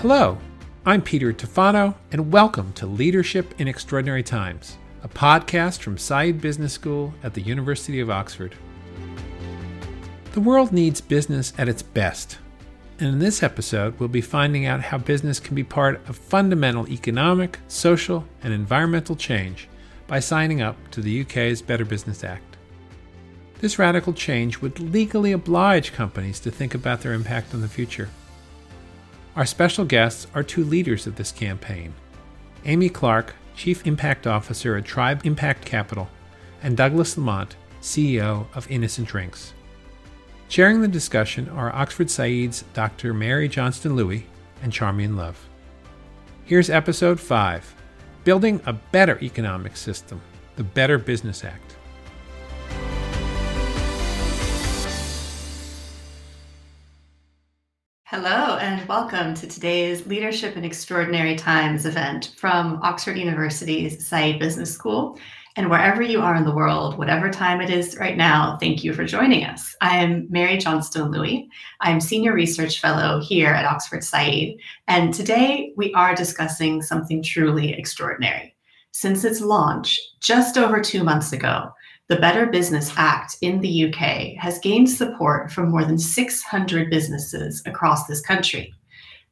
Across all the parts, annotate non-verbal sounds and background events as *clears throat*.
Hello, I'm Peter Tufano, and welcome to Leadership in Extraordinary Times, a podcast from Saïd Business School at the University of Oxford. The world needs business at its best, and in this episode, we'll be finding out how business can be part of fundamental economic, social, and environmental change by signing up to the UK's Better Business Act. This radical change would legally oblige companies to think about their impact on the future. Our special guests are two leaders of this campaign Amy Clarke, Chief Impact Officer at Tribe Impact Capital, and Douglas Lamont, CEO of Innocent Drinks. Sharing the discussion are Oxford Saïd's Dr. Mary Johnstone Louis and Charmian Love. Here's episode 5 Building a Better Economic System, the Better Business Act. Hello, and welcome to today's Leadership in Extraordinary Times event from Oxford University's Saïd Business School. And wherever you are in the world, whatever time it is right now, thank you for joining us. I am Mary Johnstone Louis. I'm Senior Research Fellow here at Oxford Saïd. And today we are discussing something truly extraordinary. Since its launch just over two months ago, the Better Business Act in the UK has gained support from more than 600 businesses across this country.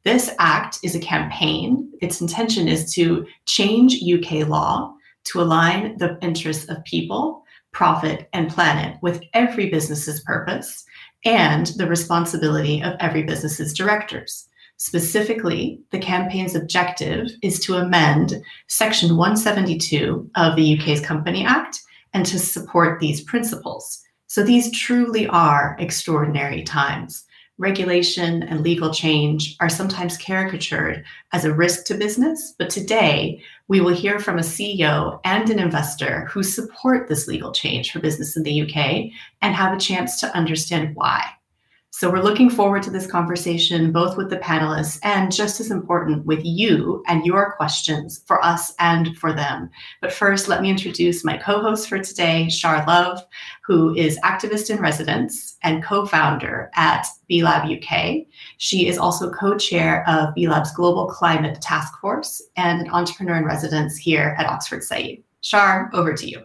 This act is a campaign. Its intention is to change UK law to align the interests of people, profit, and planet with every business's purpose and the responsibility of every business's directors. Specifically, the campaign's objective is to amend Section 172 of the UK's Company Act and to support these principles. So these truly are extraordinary times. Regulation and legal change are sometimes caricatured as a risk to business, but today we will hear from a CEO and an investor who support this legal change for business in the UK and have a chance to understand why. So we're looking forward to this conversation, both with the panelists and just as important with you and your questions for us and for them. But first, let me introduce my co-host for today, Char Love, who is activist in residence and co-founder at B-Lab UK. She is also co-chair of B-Lab's Global Climate Task Force and an entrepreneur in residence here at Oxford Saïd. Char, over to you.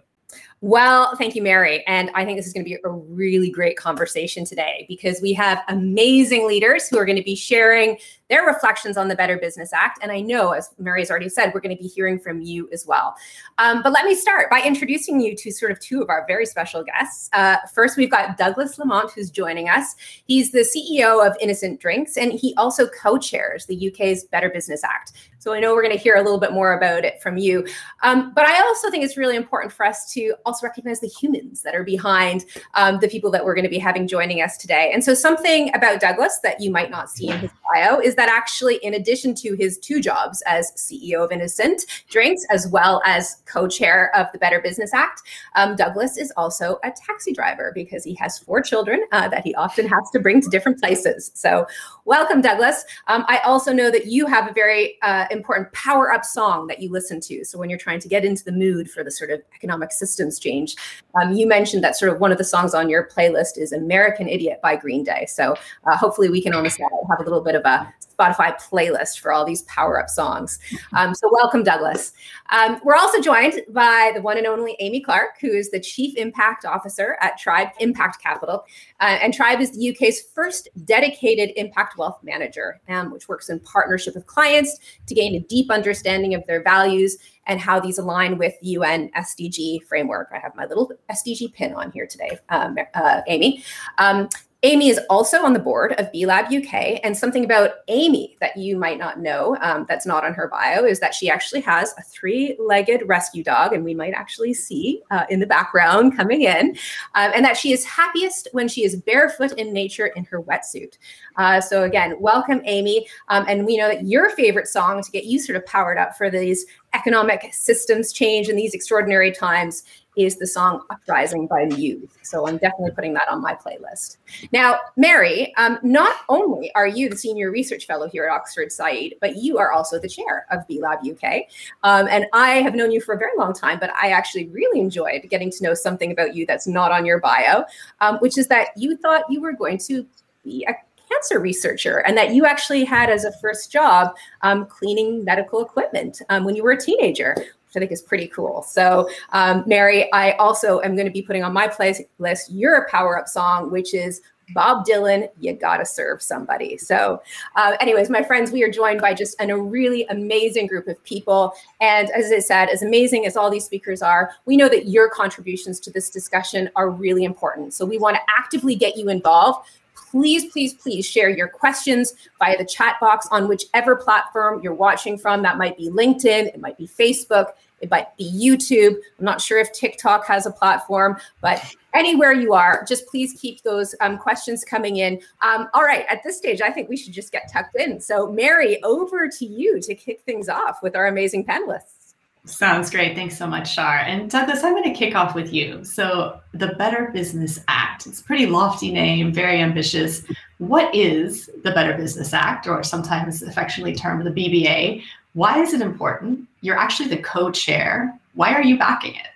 Well, thank you, Mary. And I think this is going to be a really great conversation today because we have amazing leaders who are going to be sharing their reflections on the Better Business Act. And I know, as Mary has already said, we're going to be hearing from you as well. Um, but let me start by introducing you to sort of two of our very special guests. Uh, first, we've got Douglas Lamont, who's joining us. He's the CEO of Innocent Drinks, and he also co chairs the UK's Better Business Act. So I know we're going to hear a little bit more about it from you. Um, but I also think it's really important for us to also recognize the humans that are behind um, the people that we're going to be having joining us today. And so something about Douglas that you might not see in his bio is that actually, in addition to his two jobs as CEO of Innocent Drinks, as well as co chair of the Better Business Act, um, Douglas is also a taxi driver because he has four children uh, that he often has to bring to different places. So, welcome, Douglas. Um, I also know that you have a very uh, important power up song that you listen to. So, when you're trying to get into the mood for the sort of economic systems change, um, you mentioned that sort of one of the songs on your playlist is American Idiot by Green Day. So, uh, hopefully, we can almost have a little bit of a Spotify playlist for all these power up songs. Um, so, welcome, Douglas. Um, we're also joined by the one and only Amy Clarke, who is the Chief Impact Officer at Tribe Impact Capital. Uh, and Tribe is the UK's first dedicated impact wealth manager, um, which works in partnership with clients to gain a deep understanding of their values and how these align with the UN SDG framework. I have my little SDG pin on here today, um, uh, Amy. Um, Amy is also on the board of B Lab UK. And something about Amy that you might not know um, that's not on her bio is that she actually has a three legged rescue dog, and we might actually see uh, in the background coming in, um, and that she is happiest when she is barefoot in nature in her wetsuit. Uh, so, again, welcome, Amy. Um, and we know that your favorite song to get you sort of powered up for these economic systems change in these extraordinary times is the song Uprising by Muse. So I'm definitely putting that on my playlist. Now, Mary, um, not only are you the senior research fellow here at Oxford Saïd, but you are also the chair of B Lab UK. Um, and I have known you for a very long time, but I actually really enjoyed getting to know something about you that's not on your bio, um, which is that you thought you were going to be a cancer researcher and that you actually had as a first job um, cleaning medical equipment um, when you were a teenager. I think is pretty cool. So, um, Mary, I also am going to be putting on my playlist your power up song, which is Bob Dylan, you gotta serve somebody. So, uh, anyways, my friends, we are joined by just an, a really amazing group of people. And as I said, as amazing as all these speakers are, we know that your contributions to this discussion are really important. So, we want to actively get you involved. Please, please, please share your questions via the chat box on whichever platform you're watching from. That might be LinkedIn, it might be Facebook, it might be YouTube. I'm not sure if TikTok has a platform, but anywhere you are, just please keep those um, questions coming in. Um, all right, at this stage, I think we should just get tucked in. So, Mary, over to you to kick things off with our amazing panelists. Sounds great. Thanks so much, Char. And Douglas, I'm going to kick off with you. So, the Better Business Act, it's a pretty lofty name, very ambitious. What is the Better Business Act, or sometimes affectionately termed the BBA? Why is it important? You're actually the co chair. Why are you backing it?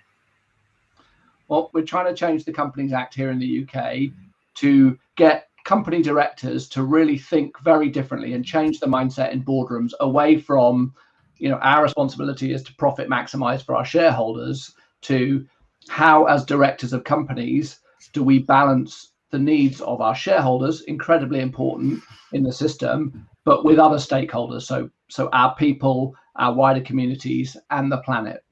Well, we're trying to change the Companies Act here in the UK to get company directors to really think very differently and change the mindset in boardrooms away from, you know, our responsibility is to profit maximize for our shareholders to how, as directors of companies, do we balance the needs of our shareholders, incredibly important in the system, but with other stakeholders, so so our people, our wider communities, and the planet.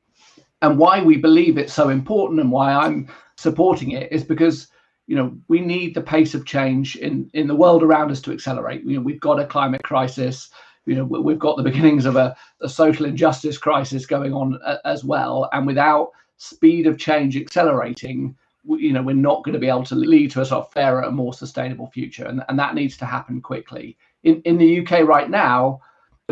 And why we believe it's so important and why I'm supporting it is because you know we need the pace of change in in the world around us to accelerate. You know we've got a climate crisis. You know we've got the beginnings of a, a social injustice crisis going on as well, and without speed of change accelerating, you know we're not going to be able to lead to a sort of fairer and more sustainable future, and, and that needs to happen quickly. In in the UK right now,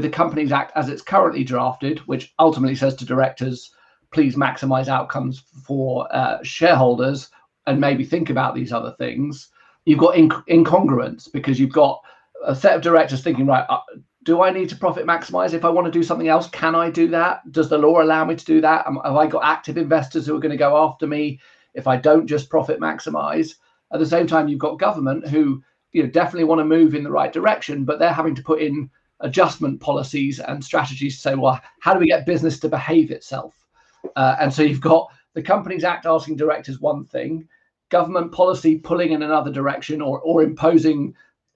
the Companies Act as it's currently drafted, which ultimately says to directors please maximize outcomes for uh, shareholders and maybe think about these other things, you've got inc- incongruence because you've got a set of directors thinking, right, uh, do I need to profit maximize? If I want to do something else, can I do that? Does the law allow me to do that? Am, have I got active investors who are going to go after me if I don't just profit maximize? At the same time, you've got government who you know definitely want to move in the right direction, but they're having to put in adjustment policies and strategies to say, well, how do we get business to behave itself? Uh, and so you've got the Companies Act asking directors one thing, government policy pulling in another direction or, or imposing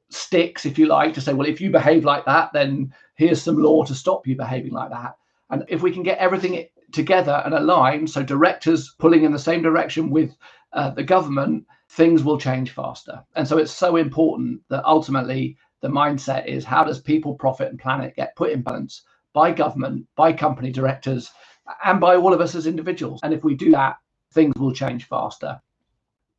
sticks, if you like, to say, well, if you behave like that, then here's some law to stop you behaving like that. And if we can get everything together and aligned, so directors pulling in the same direction with uh, the government, things will change faster. And so it's so important that ultimately the mindset is how does people, profit, and planet get put in balance by government, by company directors, and by all of us as individuals. And if we do that, things will change faster.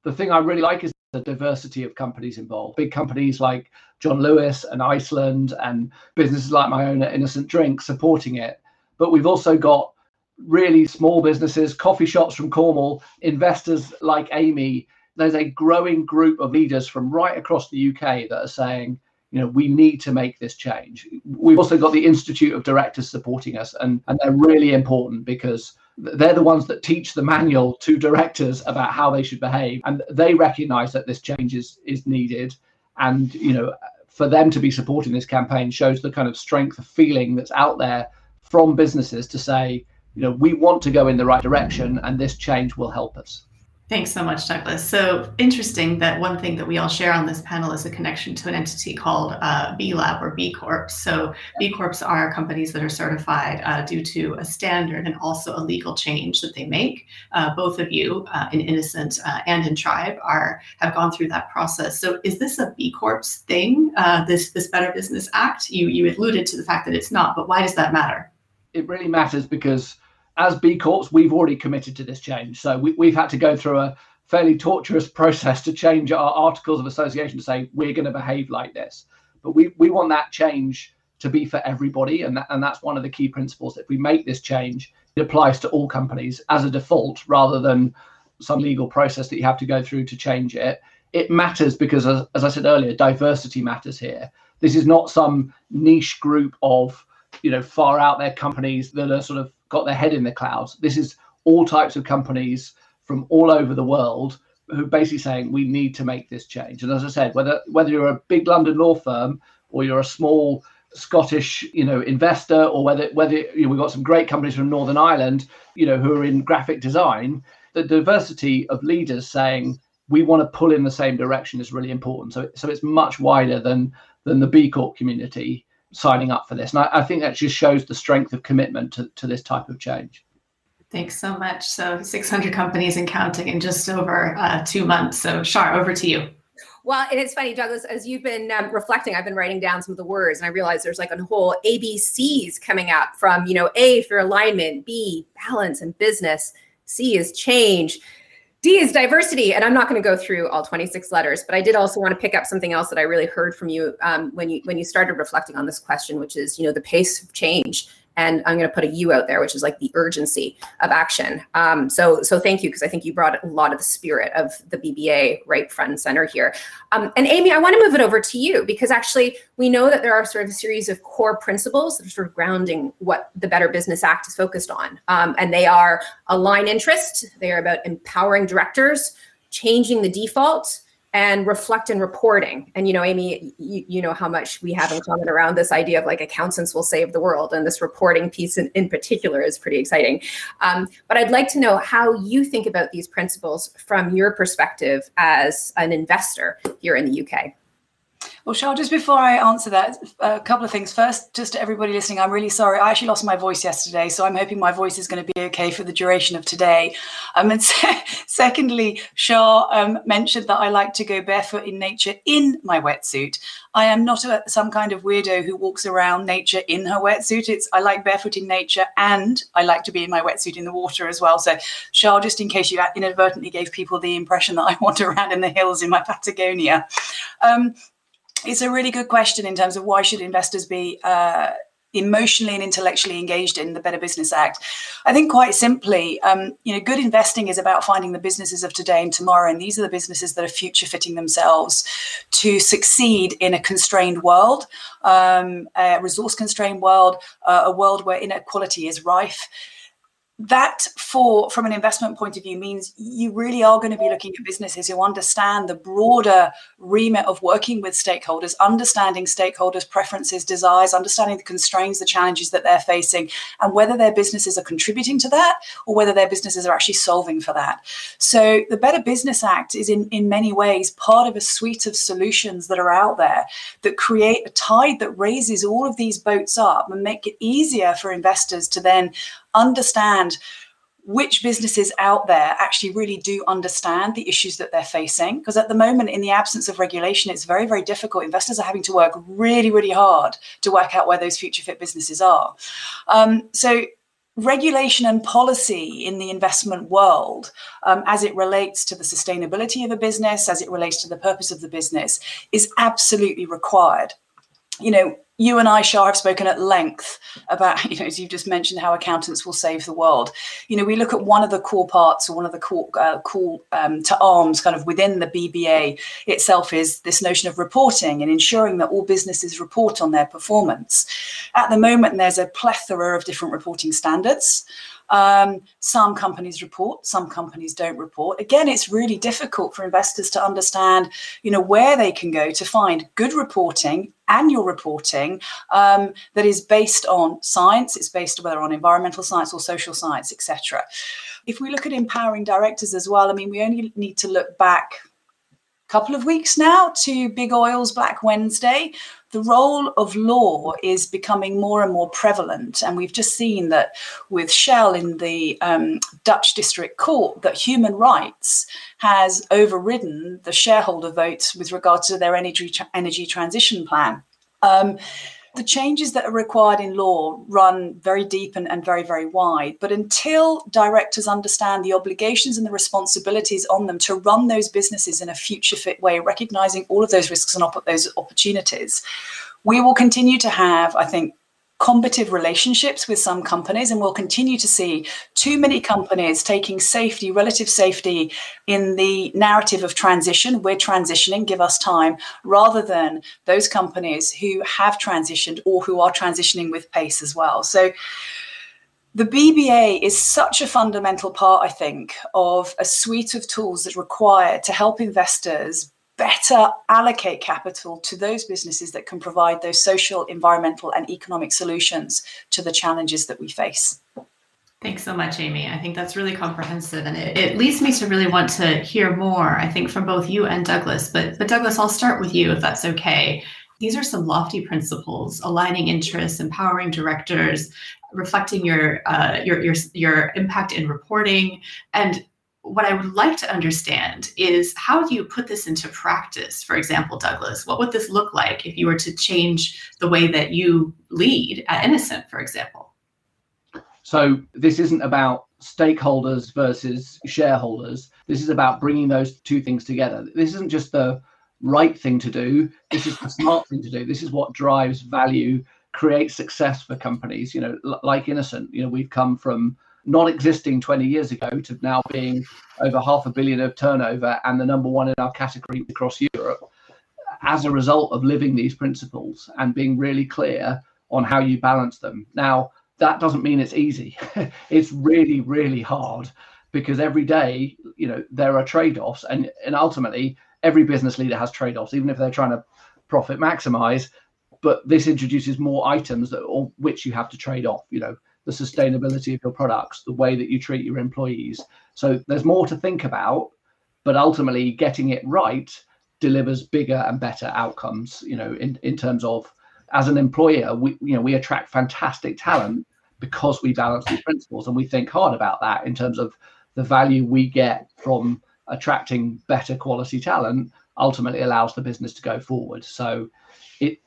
The thing I really like is the diversity of companies involved. Big companies like John Lewis and Iceland, and businesses like my own at Innocent Drink supporting it. But we've also got really small businesses, coffee shops from Cornwall, investors like Amy. There's a growing group of leaders from right across the UK that are saying, you know we need to make this change. We've also got the institute of directors supporting us and and they're really important because they're the ones that teach the manual to directors about how they should behave and they recognize that this change is is needed. And you know for them to be supporting this campaign shows the kind of strength of feeling that's out there from businesses to say you know we want to go in the right direction and this change will help us Thanks so much, Douglas. So interesting that one thing that we all share on this panel is a connection to an entity called uh, B Lab or B Corp. So B Corps are companies that are certified uh, due to a standard and also a legal change that they make. Uh, both of you uh, in Innocent uh, and in Tribe are have gone through that process. So is this a B Corps thing? Uh, this this Better Business Act? You you alluded to the fact that it's not, but why does that matter? It really matters because as B Corps, we've already committed to this change. So we, we've had to go through a fairly torturous *laughs* process to change our articles of association to say we're going to behave like this. But we, we want that change to be for everybody. And, that, and that's one of the key principles. If we make this change, it applies to all companies as a default rather than some legal process that you have to go through to change it. It matters because, as, as I said earlier, diversity matters here. This is not some niche group of you know far out there companies that are sort of got their head in the clouds. This is all types of companies from all over the world who are basically saying we need to make this change. And as I said, whether whether you're a big London law firm or you're a small Scottish, you know, investor, or whether whether you know, we've got some great companies from Northern Ireland, you know, who are in graphic design, the diversity of leaders saying we want to pull in the same direction is really important. So so it's much wider than than the B Corp community signing up for this. And I, I think that just shows the strength of commitment to, to this type of change. Thanks so much. So 600 companies and counting in just over uh, two months. So Char, over to you. Well, and it's funny, Douglas, as you've been um, reflecting, I've been writing down some of the words, and I realize there's like a whole ABCs coming up from, you know, A for alignment, B, balance and business, C is change. D is diversity, and I'm not going to go through all 26 letters, but I did also want to pick up something else that I really heard from you um, when you when you started reflecting on this question, which is you know the pace of change and I'm going to put a U out there, which is like the urgency of action. Um, so, so thank you because I think you brought a lot of the spirit of the BBA right front and center here. Um, and Amy, I want to move it over to you because actually we know that there are sort of a series of core principles that are sort of grounding what the Better Business Act is focused on, um, and they are align interest. They are about empowering directors, changing the default and reflect in reporting. And you know, Amy, you, you, know how much we have in common around this idea of like accountants will save the world, and this reporting piece in, in particular is pretty exciting. Um, but I'd like to know how you think about these principles from your perspective as an investor here in the UK. Well, Charles, just before I answer that, a couple of things. First, just to everybody listening, I'm really sorry. I actually lost my voice yesterday, so I'm hoping my voice is going to be okay for the duration of today. Um, and *laughs* se- secondly, Char um, mentioned that I like to go barefoot in nature in my wetsuit. I am not a, some kind of weirdo who walks around nature in her wetsuit. It's I like barefoot in nature, and I like to be in my wetsuit in the water as well. So, Char, just in case you inadvertently gave people the impression that I *laughs* wander around in the hills in my Patagonia. Um, it's a really good question in terms of why should investors be uh, emotionally and intellectually engaged in the Better Business Act. I think quite simply, um, you know, good investing is about finding the businesses of today and tomorrow, and these are the businesses that are future fitting themselves to succeed in a constrained world, um, a resource constrained world, uh, a world where inequality is rife that for from an investment point of view means you really are going to be looking at businesses who understand the broader remit of working with stakeholders understanding stakeholders preferences desires understanding the constraints the challenges that they're facing and whether their businesses are contributing to that or whether their businesses are actually solving for that. So the better business act is in in many ways part of a suite of solutions that are out there that create a tide that raises all of these boats up and make it easier for investors to then understand which businesses out there actually really do understand the issues that they're facing. Because at the moment, in the absence of regulation, it's very, very difficult. Investors are having to work really, really hard to work out where those future fit businesses are. Um, so, regulation and policy in the investment world, um, as it relates to the sustainability of a business, as it relates to the purpose of the business, is absolutely required. You know, you and I, Char, have spoken at length about, *laughs* you know, as you've just mentioned, how accountants will save the world. You know, we look at one of the core parts or one of the core, uh, call um, to arms kind of within the BBA itself is this notion of reporting and ensuring that all businesses report on their performance. At the moment, there's a plethora of different reporting standards. Um, some companies report, some companies don't report. Again, it's really difficult for investors to understand, you know, where they can go to find good reporting, annual reporting um, that is based on science. It's based whether on environmental science or social science, etc. If we look at empowering directors as well, I mean, we only need to look back a couple of weeks now to Big Oil's Black Wednesday, the role of law is becoming more and more prevalent. And we've just seen that with Shell in the um, Dutch District Court, that human rights has overridden the shareholder votes with regard to their energy, energy transition plan. Um, the changes that are required in law run very deep and, and, very, very wide. But until directors understand the obligations and the responsibilities on them to run those businesses in a future fit way, recognizing all of those risks and op- those opportunities, we will continue to have, I think, combative relationships with some companies, and we'll continue to see too many companies taking safety, relative safety, in the narrative of transition. We're transitioning, give us time, rather than those companies who have transitioned or who are transitioning with pace as well. So the BBA is such a fundamental part, I think, of a suite of tools that require to help investors better allocate capital to those businesses that can provide those social, environmental, and economic solutions to the challenges that we face. Thanks so much, Amy. I think that's really comprehensive, and it, it, leads me to really want to hear more. I think from both you and Douglas, but but Douglas, I'll start with you if that's okay. These are some lofty principles: aligning interests, empowering directors, reflecting your uh, your your your impact in reporting, and what I would like to understand is how do you put this into practice? For example, Douglas, what would this look like if you were to change the way that you lead at Innocent, for example? So this isn't about stakeholders versus shareholders. This is about bringing those two things together. This isn't just the right thing to do. This is the smart thing to do. This is what drives value, creates success for companies. You know, like Innocent. You know, we've come from not existing 20 years ago to now being over half a billion of turnover and the number one in our category across Europe as a result of living these principles and being really clear on how you balance them. Now, that doesn't mean it's easy. *laughs* it's really, really hard because every day, you know, there are trade-offs, and and ultimately, every business leader has trade-offs, even if they're trying to profit maximize. But this introduces more items that or which you have to trade off. You know, the sustainability of your products, the way that you treat your employees. So there's more to think about, but ultimately, getting it right delivers bigger and better outcomes. You know, in in terms of as an employer, we you know we attract fantastic talent because we balance these principles and we think hard about that in terms of the value we get from attracting better quality talent ultimately allows the business to go forward so it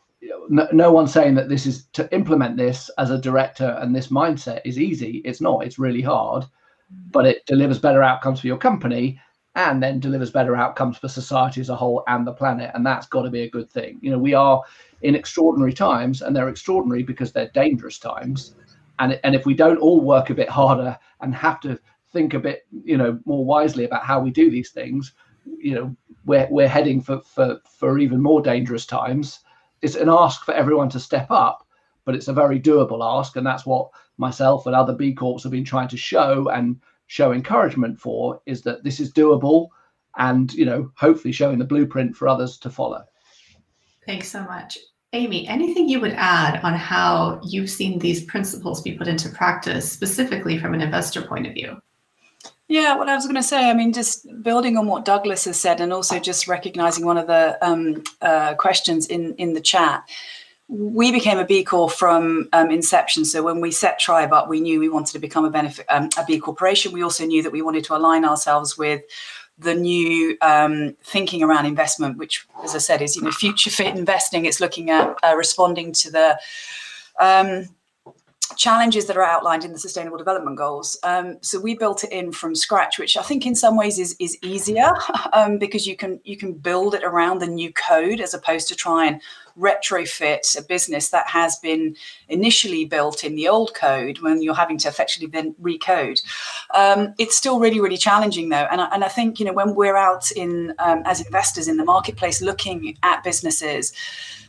no, no one's saying that this is to implement this as a director and this mindset is easy. It's not. It's really hard but it delivers better outcomes for your company and then delivers better outcomes for society as a whole and the planet. And that's got to be a good thing. You know we are in extraordinary times and they're extraordinary because they're dangerous times. And and if we don't all work a bit harder and have to think a bit you know more wisely about how we do these things you know we're we're heading for for for even more dangerous times it's an ask for everyone to step up but it's a very doable ask and that's what myself and other b corps have been trying to show and show encouragement for is that this is doable and you know hopefully showing the blueprint for others to follow thanks so much Amy, anything you would add on how you've seen these principles be put into practice, specifically from an investor point of view? Yeah, what I was going to say, I mean, just building on what Douglas has said, and also just recognizing one of the um, uh, questions in in the chat. We became a B Corp from um, inception. So when we set Tribe up, we knew we wanted to become a benefit um, a B corporation. We also knew that we wanted to align ourselves with the new um, thinking around investment, which, as I said, is you know future fit investing. It's looking at uh, responding to the um, challenges that are outlined in the Sustainable Development Goals. Um, so we built it in from scratch, which I think in some ways is is easier *laughs* um, because you can you can build it around the new code as opposed to try and retrofit a business that has been initially built in the old code when you're having to effectively then recode. Um, it's still really, really challenging though. And I, and I think, you know, when we're out in um, as investors in the marketplace looking at businesses,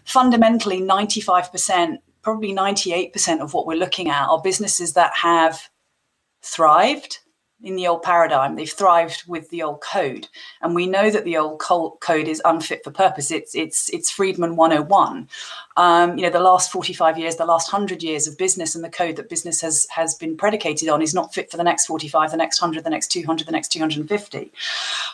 fundamentally 95%, probably 98% of what we're looking at are businesses that have thrived in the old paradigm. They've thrived with the old code, and we know that the old code is unfit for purpose. It's it's it's Friedman 101. Um, you know, the last 45 years, the last 100 years of business and the code that business has has been predicated on is not fit for the next 45, the next 100, the next 200, the next 250.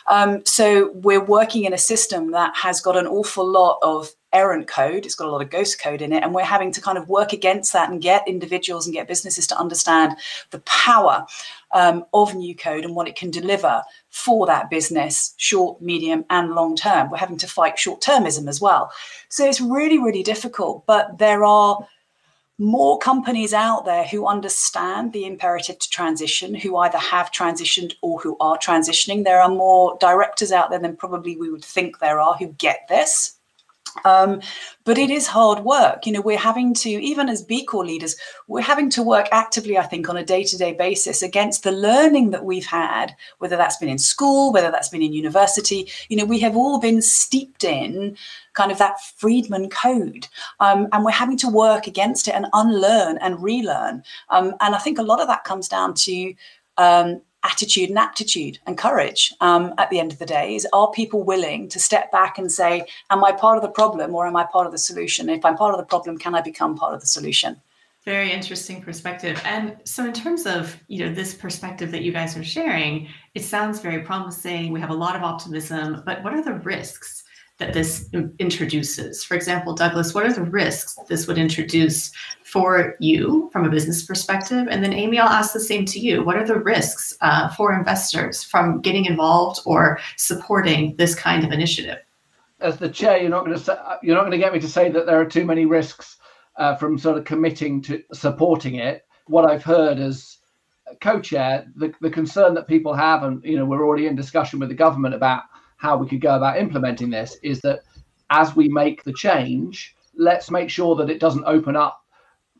Um, so we're working in a system that has got an awful lot of errant code. It's got a lot of ghost code in it. And we're having to kind of work against that and get individuals and get businesses to understand the power um, of new code and what it can deliver for that business, short, medium, and long term. We're having to fight short termism as well. So it's really, really difficult. But there are more companies out there who understand the imperative to transition, who either have transitioned or who are transitioning. There are more directors out there than probably we would think there are who get this Um, but it is hard work. You know, we're having to, even as B Corps leaders, we're having to work actively, I think, on a day to day basis against the learning that we've had, whether that's been in school, whether that's been in university. You know, we have all been steeped in kind of that Friedman code. Um, and we're having to work against it and unlearn and relearn. Um, and I think a lot of that comes down to um, attitude and aptitude and courage um, at the end of the day? Is are people willing to step back and say am i part of the problem or am i part of the solution? If i'm part of the problem can i become part of the solution? Very interesting perspective. And so in terms of you know this perspective that you guys are sharing it sounds very promising. We have a lot of optimism but what are the risks that this introduces? For example, Douglas, what are the risks this would introduce for you from a business perspective? And then, Amy, I'll ask the same to you. What are the risks uh, for investors from getting involved or supporting this kind of initiative? As the chair, you're not going to say, you're not going to get me to say that there are too many risks uh, from sort of committing to supporting it. What I've heard as co-chair, the, the concern that people have, and you know, we're already in discussion with the government about how we could go about implementing this is that as we make the change, let's make sure that it doesn't open up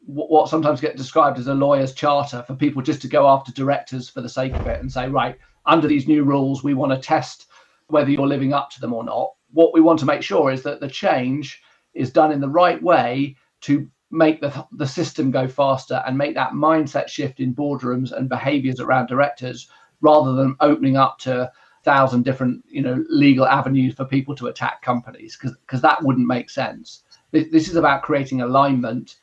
what sometimes gets described as a lawyer's charter for people just to go after directors for the sake of it and say, right, under these new rules, we want to test whether you're living up to them or not. What we want to make sure is that the change is done in the right way to make the, the system go faster and make that mindset shift in boardrooms and behaviors around directors rather than opening up to thousand different you know legal avenues for people to attack companies because because that wouldn't make sense. This, this, is about creating alignment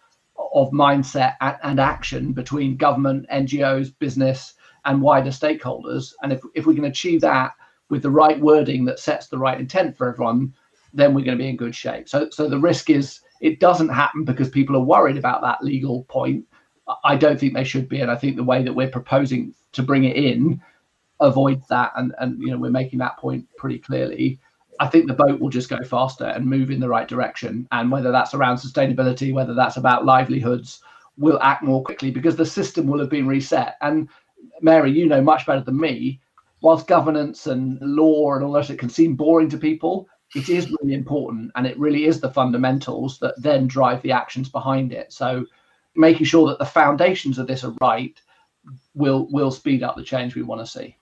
of mindset and, and, action between government ngos business and wider stakeholders. And if, if we can achieve that with the right wording that sets the right intent for everyone then we're going to be in good shape. So so the risk is it doesn't happen because people are worried about that legal point. I don't think they should be and i think the way that we're proposing to bring it in avoid that and and you know we're making that point pretty clearly. I think the boat will just go faster and move in the right direction and whether that's around sustainability whether that's about livelihoods will act more quickly because the system will have been reset. And mary you know much better than me whilst governance and law and all that it can seem boring to people it is really important and it really is the fundamentals that then drive the actions behind it. So making sure that the foundations of this are right will will speed up the change we want to see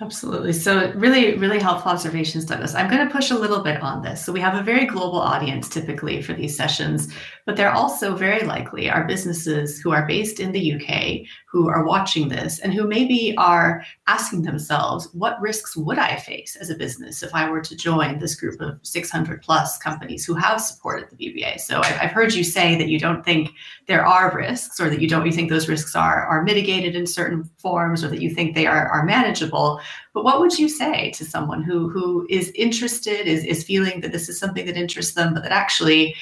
Absolutely. So, really, really helpful observations, Douglas. I'm going to push a little bit on this. So, we have a very global audience typically for these sessions, but they're also very likely are businesses who are based in the UK who are watching this and who maybe are asking themselves, what risks would I face as a business if I were to join this group of 600 plus companies who have supported the BBA? So, I've heard you say that you don't think there are risks or that you don't you think those risks are, are mitigated in certain forms or that you think they are, are manageable. But what would you say to someone who who is interested, is, is feeling that this is something that interests them, but that actually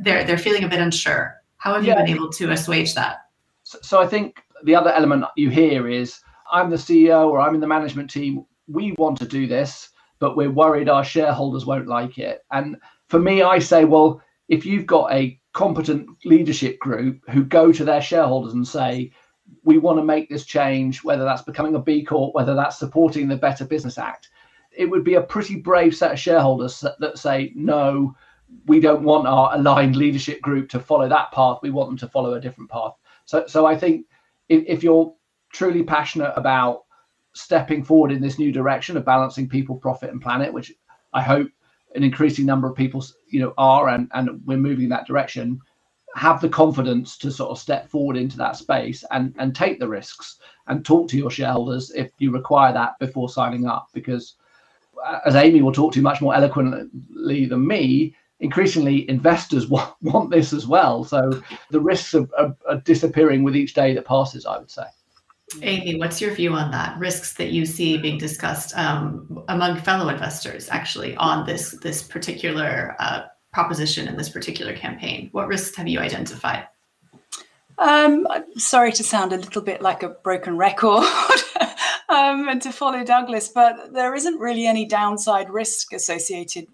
they're they're feeling a bit unsure? How have yeah. you been able to assuage that? So, so I think the other element you hear is I'm the CEO or I'm in the management team. We want to do this, but we're worried our shareholders won't like it. And for me, I say, well, if you've got a competent leadership group who go to their shareholders and say, we want to make this change, whether that's becoming a B Corp, whether that's supporting the Better Business Act, it would be a pretty brave set of shareholders that say, no, we don't want our aligned leadership group to follow that path. We want them to follow a different path. So, so I think if, if you're truly passionate about stepping forward in this new direction of balancing people, profit, and planet, which I hope an increasing number of people, you know, are, and and we're moving in that direction, have the confidence to sort of step forward into that space and and take the risks and talk to your shareholders if you require that before signing up. Because as amy will talk to you much more eloquently than me increasingly investors *laughs* want, want this as well. So the risks are, are, are disappearing with each day that passes i would say. Amy, what's your view on that? Risks that you see being discussed um, among fellow investors, actually, on this this particular uh, proposition in this particular campaign? What risks have you identified? Um, I'm sorry to sound a little bit like a broken record *laughs* um, and to follow Douglas, but there isn't really any downside risk associated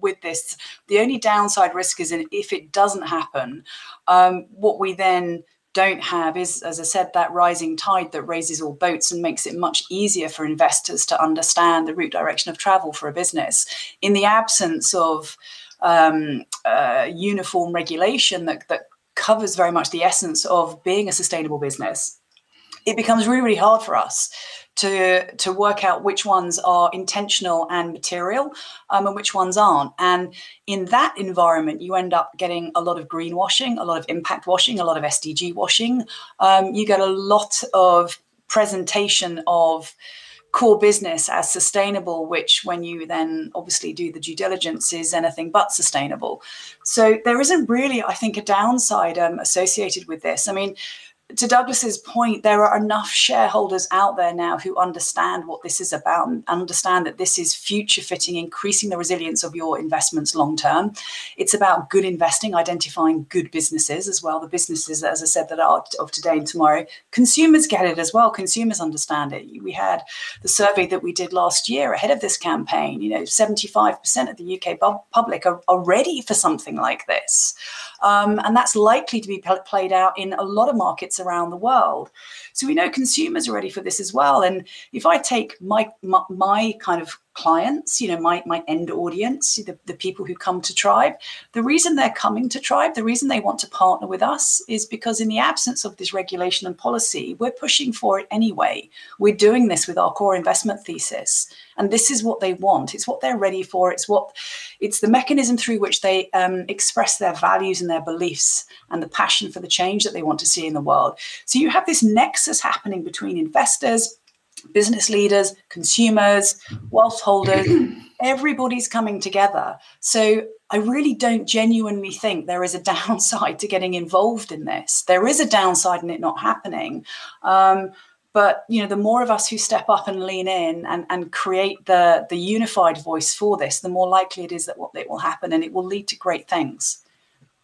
with this. The only downside risk is if it doesn't happen, um, what we then don't have is, as I said, that rising tide that raises all boats and makes it much easier for investors to understand the route direction of travel for a business. In the absence of um, uh, uniform regulation that, that covers very much the essence of being a sustainable business, it becomes really, really hard for us to to work out which ones are intentional and material um, and which ones aren't. And in that environment, you end up getting a lot of greenwashing, a lot of impact washing, a lot of SDG washing. Um, you get a lot of presentation of core business as sustainable, which when you then obviously do the due diligence is anything but sustainable. So there isn't really, I think, a downside um, associated with this. I mean, to Douglas's point, there are enough shareholders out there now who understand what this is about and understand that this is future fitting, increasing the resilience of your investments long term. It's about good investing, identifying good businesses as well. The businesses, as I said, that are of today and tomorrow. Consumers get it as well. Consumers understand it. We had the survey that we did last year ahead of this campaign. You know, 75% of the UK public are, are ready for something like this. Um, and that's likely to be played out in a lot of markets around the world. So we know consumers are ready for this as well. And if I take my, my, my kind of clients, you know, my, my end audience, the, the people who come to Tribe, the reason they're coming to Tribe, the reason they want to partner with us is because in the absence of this regulation and policy, we're pushing for it anyway. We're doing this with our core investment thesis. And this is what they want. It's what they're ready for. It's what it's the mechanism through which they um, express their values and their beliefs and the passion for the change that they want to see in the world. So you have this nexus happening between investors, business leaders, consumers, wealth holders, *clears throat* everybody's coming together. So I really don't genuinely think there is a *laughs* downside to getting involved in this. There is a downside in it not happening. Um, but you know, the more of us who step up and lean in and, and create the the unified voice for this, the more likely it is that what it will happen and it will lead to great things.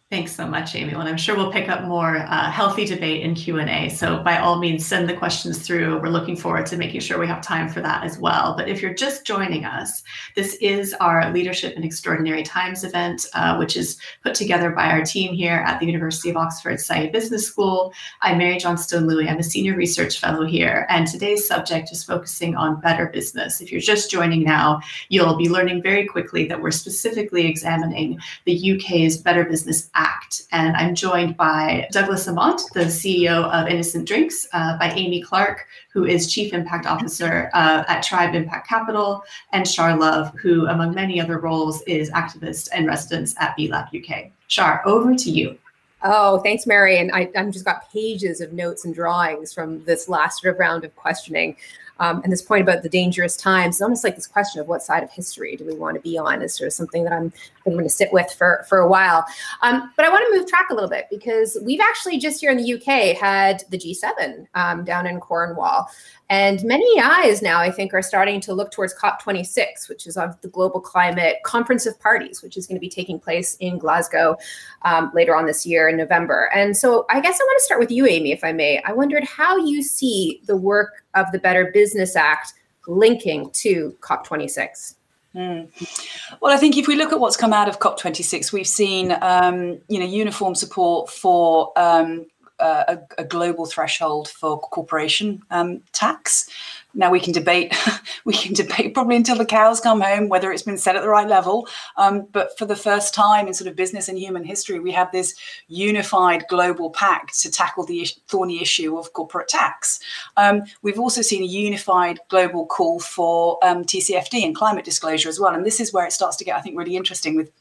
Thanks so much, Amy. Well, I'm sure we'll pick up more uh, healthy debate in Q&A. So by all means, send the questions through. We're looking forward to making sure we have time for that as well. But if you're just joining us, this is our Leadership in Extraordinary Times event, uh, which is put together by our team here at the University of Oxford Saïd Business School. I'm Mary Johnstone Louis. I'm a senior research fellow here. And today's subject is focusing on better business. If you're just joining now, you'll be learning very quickly that we're specifically examining the UK's Better Business Act. And I'm joined by Douglas Lamont, the CEO of Innocent Drinks, uh, by Amy Clarke, who is Chief Impact Officer uh, at Tribe Impact Capital, and Char Love, who, among many other roles, is activist and residence at B Lab UK. Char, over to you. Oh, thanks, Mary. And I, I've just got pages of notes and drawings from this last sort of round of questioning. Um, and this point about the dangerous times, it's almost like this question of what side of history do we want to be on is sort of something that I'm, I'm going to sit with for, for a while. Um, but I want to move track a little bit because we've actually just here in the UK had the G7 um, down in Cornwall. And many eyes now, I think, are starting to look towards COP26, which is of the Global Climate Conference of Parties, which is going to be taking place in Glasgow um, later on this year in November. And so I guess I want to start with you, Amy, if I may. I wondered how you see the work of the Better Business Act linking to COP26. Mm. Well, I think if we look at what's come out of COP26, we've seen, um, you know, uniform support for um, a, a, global threshold for corporation um, tax. Now we can debate, *laughs* we can debate probably until the cows come home whether it's been set at the right level. Um, but for the first time in sort of business and human history, we have this unified global pact to tackle the thorny issue of corporate tax. Um, we've also seen a unified global call for um, TCFD and climate disclosure as well. And this is where it starts to get, I think, really interesting with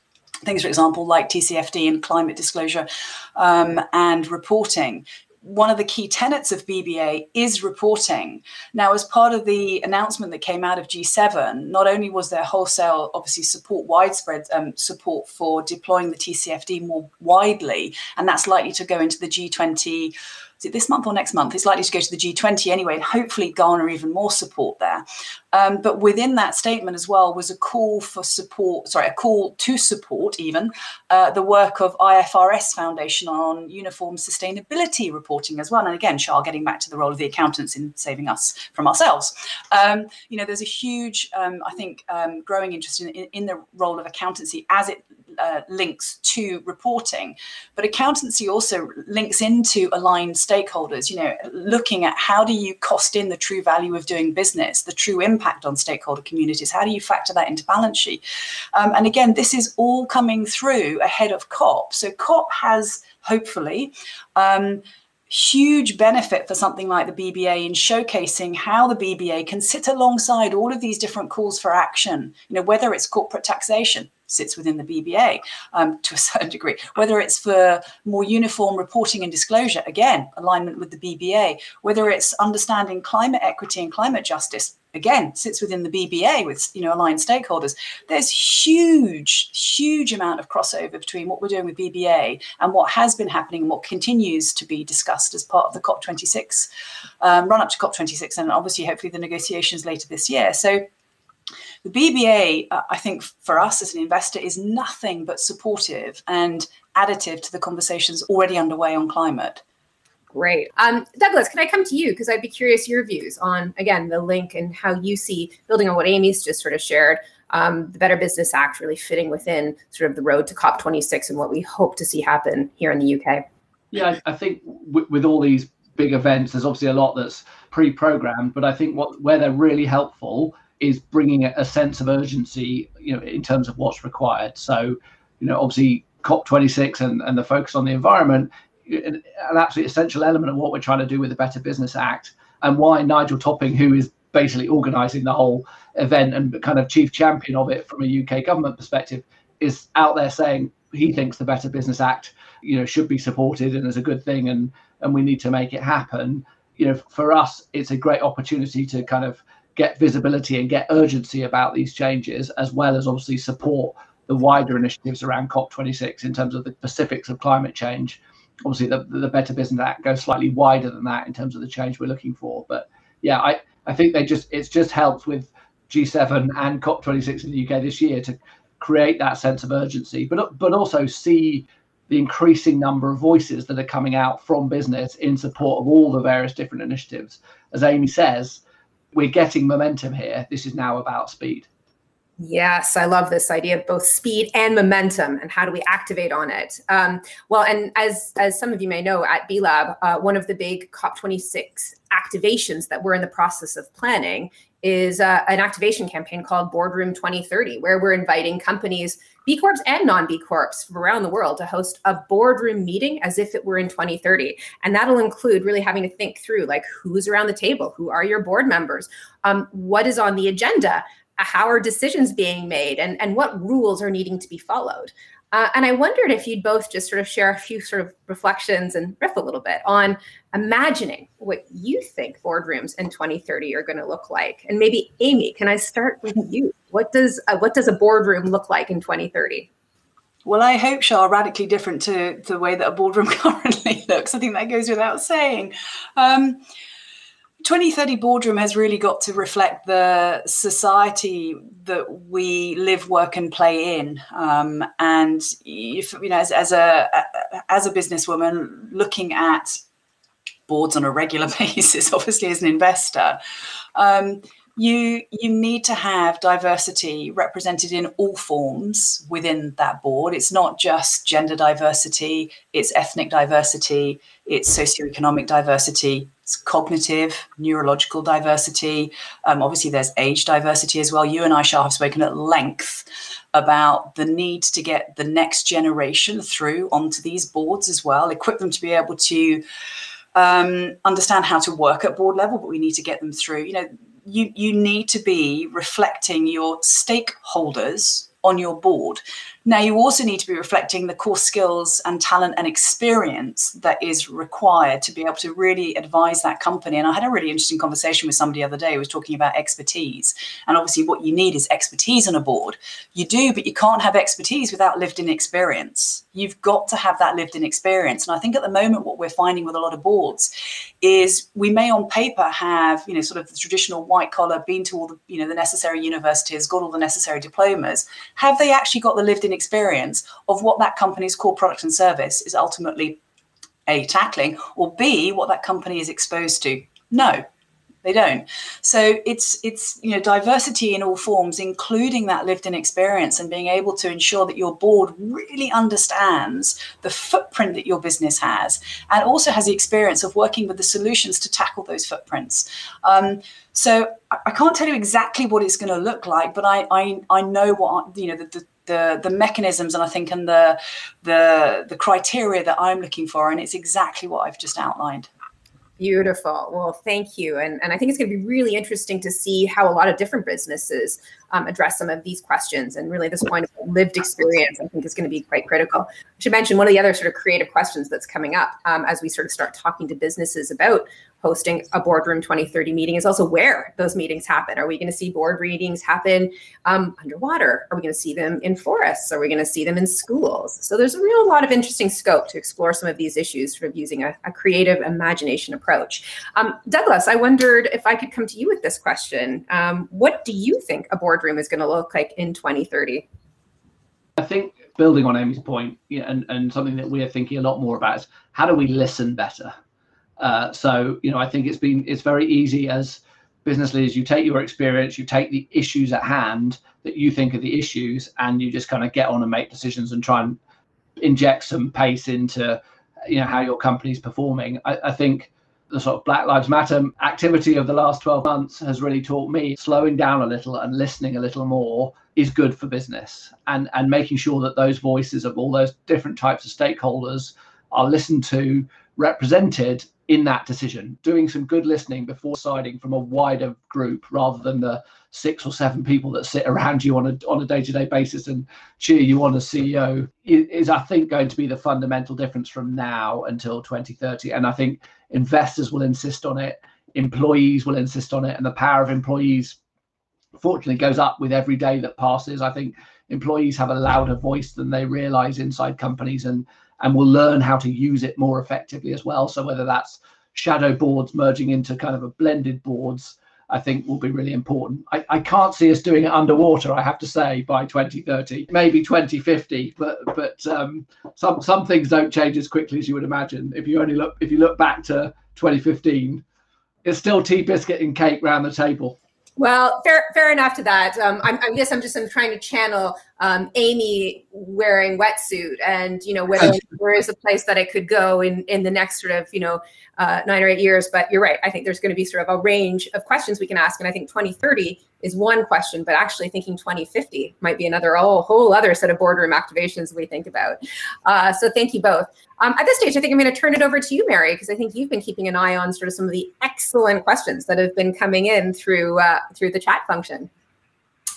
things, for example, like TCFD and climate disclosure um, and reporting. One of the key tenets of BBA is reporting. Now, as part of the announcement that came out of G7, not only was there wholesale, obviously, support, widespread um, support for deploying the TCFD more widely, and that's likely to go into the G20 is it this month or next month? It's likely to go to the G20 anyway, and hopefully garner even more support there. Um, but within that statement as well was a call for support, sorry, a call to support even uh, the work of IFRS Foundation on uniform sustainability reporting as well. And again, Char, getting back to the role of the accountants in saving us from ourselves. Um, you know, there's a huge, um, I think, um, growing interest in, in, in the role of accountancy as it uh, links to reporting. But accountancy also links into aligned stakeholders, you know, looking at how do you cost in the true value of doing business, the true impact on stakeholder communities, how do you factor that into balance sheet? Um, and again, this is all coming through ahead of COP. So COP has hopefully um, huge benefit for something like the BBA in showcasing how the BBA can sit alongside all of these different calls for action. You know, whether it's corporate taxation, sits within the BBA um, to a *laughs* certain degree. Whether it's for more uniform reporting and disclosure, again, alignment with the BBA. Whether it's understanding climate equity and climate justice, again, sits within the BBA with you know aligned stakeholders. There's huge, huge amount of crossover between what we're doing with BBA and what has been happening and what continues to be discussed as part of the COP26 um, run up to COP26 and obviously hopefully the negotiations later this year. So the BBA, uh, I think, for us as an investor, is nothing but supportive and additive to the conversations already underway on climate. Great. Um, Douglas, can I come to you? Because I'd be curious your views on, again, the link and how you see, building on what Amy's just sort of shared, um, the Better Business Act really fitting within sort of the road to COP26 and what we hope to see happen here in the UK. Yeah, I think w- with all these big events, there's obviously a lot that's pre-programmed, but I think what where they're really helpful is bringing a sense of urgency, you know, in terms of what's required. So, you know, obviously COP26 and, and the focus on the environment, an, absolutely essential element of what we're trying to do with the Better Business Act, and why Nigel Topping, who is basically organising the whole event and kind of chief champion of it from a UK government perspective, is out there saying he thinks the Better Business Act, you know, should be supported and is a good thing, and and we need to make it happen. You know, for us, it's a great opportunity to kind of get visibility and get urgency about these changes, as well as obviously support the wider initiatives around COP26 in terms of the specifics of climate change. Obviously, the, the Better Business Act goes slightly wider than that in terms of the change we're looking for. But yeah, I, I think they just it's just helped with G7 and COP26 in the UK this year to create that sense of urgency, but but also see the increasing number of voices that are coming out from business in support of all the various different initiatives. As Amy says, we're getting momentum here. This is now about speed. Yes, I love this idea of both speed and momentum, and how do we activate on it? Um, well, and as as some of you may know, at B Lab, uh, one of the big COP26 activations that we're in the process of planning is uh, an activation campaign called Boardroom 2030, where we're inviting companies, B Corps and non B Corps from around the world, to host a boardroom meeting as if it were in 2030. And that'll include really having to think through like who's around the table, who are your board members, um, what is on the agenda, how are decisions being made, and, and what rules are needing to be followed. Uh, and I wondered if you'd both just sort of share a few sort of reflections and riff a little bit on imagining what you think boardrooms in 2030 are going to look like. And maybe Amy, can I start with you? What does uh, what does a boardroom look like in 2030? Well, I hope, Char, radically different to, to the way that a boardroom *laughs* currently looks. I think that goes without saying. Um, 2030 boardroom has really got to reflect the society that we live work and play in. Um, and if, you know as, as a as a businesswoman looking at boards on a regular *laughs* basis obviously as an investor um, you you need to have diversity represented in all forms within that board. It's not just gender diversity it's ethnic diversity it's socioeconomic diversity cognitive neurological diversity um, obviously there's age diversity as well you and i shall have spoken at length about the need to get the next generation through onto these boards as well equip them to be able to um, understand how to work at board level, but we need to get them through. You know, you you need to be reflecting your stakeholders on your board. Now, you also need to be reflecting the core skills and talent and experience that is required to be able to really advise that company. And I had a really interesting conversation with somebody the other day who was talking about expertise. And obviously, what you need is expertise on a board. You do, but you can't have expertise without lived in experience. You've got to have that lived in experience. And I think at the moment, what we're finding with a lot of boards is we may on paper have, you know, sort of the traditional white collar, been to all the, you know, the necessary universities, got all the necessary diplomas. Have they actually got the lived in experience of what that company's core product and service is ultimately A, tackling, or B, what that company is exposed to? No, they don't so it's it's you know diversity in all forms including that lived in experience and being able to ensure that your board really understands the footprint that your business has and also has the experience of working with the solutions to tackle those footprints um, so I can't tell you exactly what it's going to look like, but I I, I know what you know the, the the the mechanisms and I think and the the the criteria that I'm looking for, and it's exactly what I've just outlined. Beautiful. Well, thank you. And, and I think it's going to be really interesting to see how a lot of different businesses um, address some of these questions. And really, this point of lived experience, I think, is going to be quite critical. I should mention one of the other sort of creative questions that's coming up um, as we sort of start talking to businesses about hosting a boardroom 2030 meeting is also where those meetings happen. Are we going to see board readings happen um, underwater? Are we going to see them in forests? Are we going to see them in schools? So there's a real lot of interesting scope to explore some of these issues sort of using a, a creative imagination approach. Um, Douglas, I wondered if I could come to you with this question. Um, what do you think a boardroom is going to look like in 2030? I think building on Amy's point, yeah, and, and something that we're thinking a lot more about is how do we listen better? Uh, so you know, I think it's been it's very easy as business leaders. You take your experience, you take the issues at hand that you think are the issues, and you just kind of get on and make decisions and try and inject some pace into you know how your company's performing. I, I think the sort of Black Lives Matter activity of the last 12 months has really taught me slowing down a little and listening a little more is good for business and and making sure that those voices of all those different types of stakeholders are listened to represented in that decision, doing some good listening before deciding from a wider group rather than the six or seven people that sit around you on a on a day-to-day basis and cheer you on as CEO is, I think, going to be the fundamental difference from now until 2030. And I think investors will insist on it, employees will insist on it, and the power of employees fortunately goes up with every day that passes. I think employees have a louder voice than they realize inside companies and and will learn how to use it more effectively as well. So whether that's shadow boards merging into kind of a blended boards, I think will be really important. I, I can't see us doing it underwater, I have to say, by 2030, maybe 2050, but but um, some some things don't change as quickly as you would imagine. If you only look if you look back to 2015, it's still tea biscuit and cake round the table. Well, fair, fair enough to that. Um, I'm, I guess I'm just I'm trying to channel um, Amy wearing wetsuit, and you know whether there is a place that I could go in in the next sort of you know uh, nine or eight years. But you're right. I think there's going to be sort of a range of questions we can ask, and I think 2030 is one question, but actually thinking 2050 might be another oh, whole other set of boardroom activations we think about. Uh, so thank you both. Um, at this stage, I think I'm going to turn it over to you, Mary, because I think you've been keeping an eye on sort of some of the excellent questions that have been coming in through uh, through the chat function.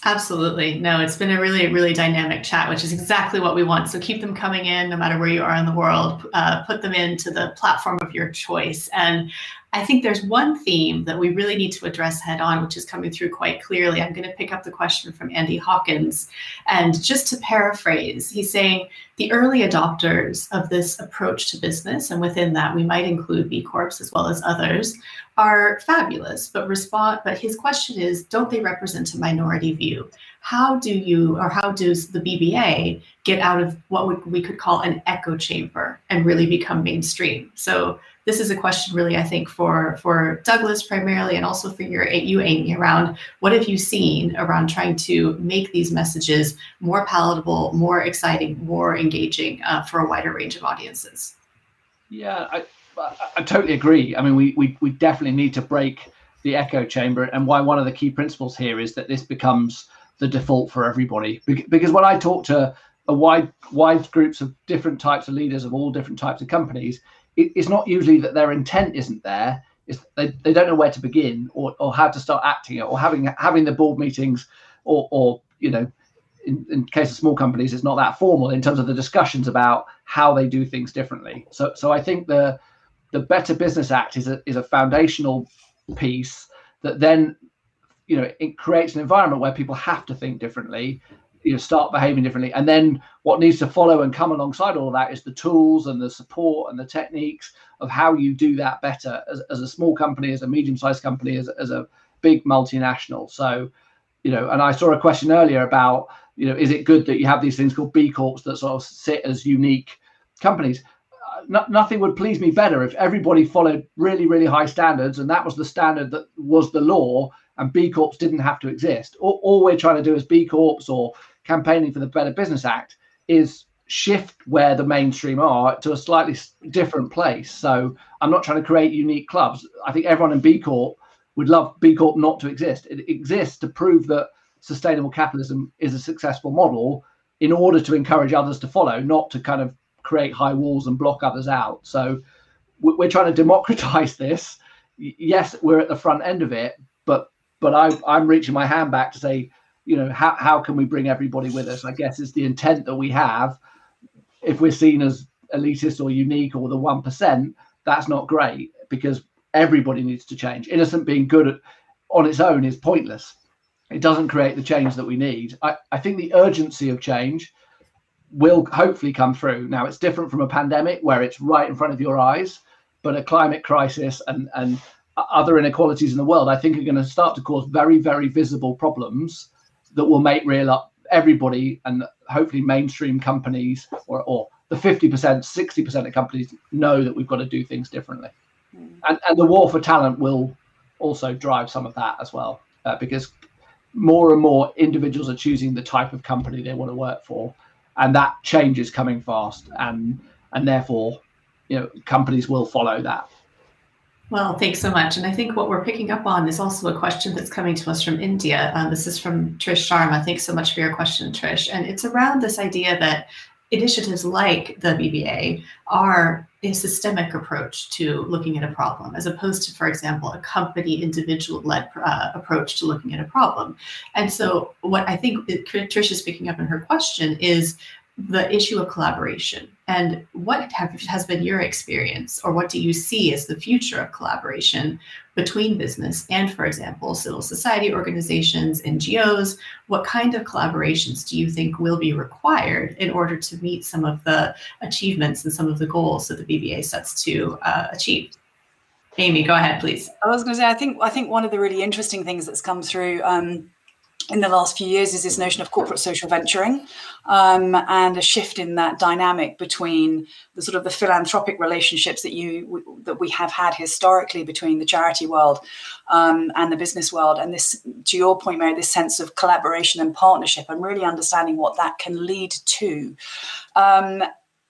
Absolutely. No, it's been a really, really dynamic chat, which is exactly what we want. So keep them coming in no matter where you are in the world. Uh, put them into the platform of your choice. And I think there's one theme that we really need to address head on, which is coming through quite clearly. I'm going to pick up the question from Andy Hawkins. And just to paraphrase, he's saying the early adopters of this approach to business, and within that we might include B Corps as well as others, are fabulous. But respond but his question is, don't they represent a minority view? How do you or how does the BBA get out of what we could call an echo chamber and really become mainstream? So this is a question really i think for for douglas primarily and also for your you amy around what have you seen around trying to make these messages more palatable more exciting more engaging uh, for a wider range of audiences? Yeah I, I totally agree. I mean we, we we definitely need to break the echo chamber and why one of the key principles here is that this becomes the default for everybody. Because when i talk to a wide wide groups of different types of leaders of all different types of companies it, it's not usually that their intent isn't there. It's, they, they don't know where to begin or, or how to start acting or having having the board meetings or, or you know in, in case of small companies it's not that formal in terms of the discussions about how they do things differently so so i think the the better business act is a is a foundational piece that then you know it creates an environment where people have to think differently you know start behaving differently. And then what needs to follow and come alongside all of that is the tools and the support and the techniques of how you do that better as, as a small company as a medium-sized company as, as a big multinational. So you know and i saw a question earlier about you know is it good that you have these things called b corps that sort of sit as unique companies? Uh, no, nothing would please me better if everybody followed really, really high standards, and that was the standard that was the law, and B Corps didn't have to exist. All, all we're trying to do as B Corps or campaigning for the Better Business Act is shift where the mainstream are to a slightly different place. So I'm not trying to create unique clubs. I think everyone in B Corp would love B Corp not to exist. It exists to prove that sustainable capitalism is a successful model in order to encourage others to follow, not to kind of create high walls and block others out. So we're trying to democratize *laughs* this. Yes, we're at the front end of it, but but I, I'm reaching my hand back to say, you know, how, how can we bring everybody with us? I guess is the intent that we have if we're seen as elitist or unique or the 1%, that's not great because everybody needs to change. Innocent being good at, on its own is pointless. It doesn't create the change that we need. I, I think the urgency of change will hopefully come through. Now, it's different from a pandemic where it's right in front of your eyes, but a climate crisis and, and other inequalities in the world, I think, are going to start to cause very, very visible problems that will make real up everybody and hopefully mainstream companies or, or the 50%, 60% of companies know that we've got to do things differently. Mm. And, and the war for talent will also drive some of that as well, uh, because more and more individuals are choosing the type of company they want to work for. And that change is coming fast. And, and therefore, you know, companies will follow that. Well, thanks so much. And I think what we're picking up on is also a question that's coming to us from India. Um, this is from Trish Sharma. Thanks so much for your question, Trish. And it's around this idea that initiatives like the BBA are a systemic approach to looking at a problem, as opposed to, for example, a company individual led uh, approach to looking at a problem. And so, what I think Trish is picking up in her question is the issue of collaboration? And what have, has been your experience or what do you see as the future of collaboration between business and for example civil society organizations ngos what kind of collaborations do you think will be required in order to meet some of the achievements and some of the goals that the bba sets to uh, achieve? Amy go ahead please. I was going to say i think i think one of the really interesting things that's come through um, in the last few years is this notion of corporate social venturing um, and a shift in that dynamic between the sort of the philanthropic relationships that you that we have had historically between the charity world um, and the business world. And this to your point mary this sense of collaboration and partnership and really understanding what that can lead to. Um,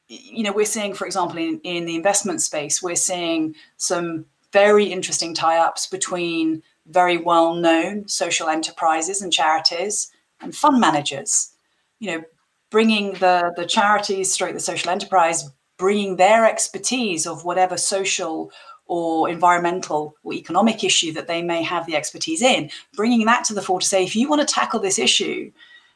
you know we're seeing for example in, in the investment space we're seeing some very interesting tie-ups between very well known social enterprises and charities and fund managers. You know, bringing the, the charities, straight the social enterprise, bringing their expertise of whatever social or environmental or economic issue that they may have the expertise in, bringing that to the fore to say, if you want to tackle this issue,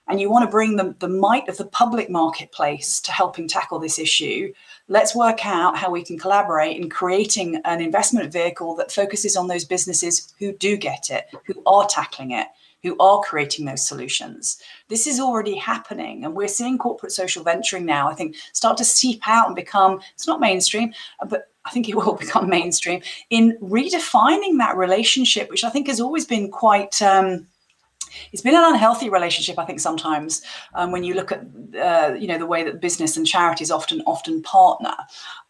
and you want to bring the, the might of the public marketplace to helping tackle this issue, let's work out how we can collaborate in creating an investment vehicle that focuses on those businesses who do get it, who are tackling it, who are creating those solutions. This is already happening, and we're seeing corporate social venturing now, I think, start to seep out and become it's not mainstream, but I think it will *laughs* become mainstream in redefining that relationship, which I think has always been quite. Um, it's been an unhealthy relationship, I think, sometimes um, when you look at uh, you know the way that business and charities often often partner.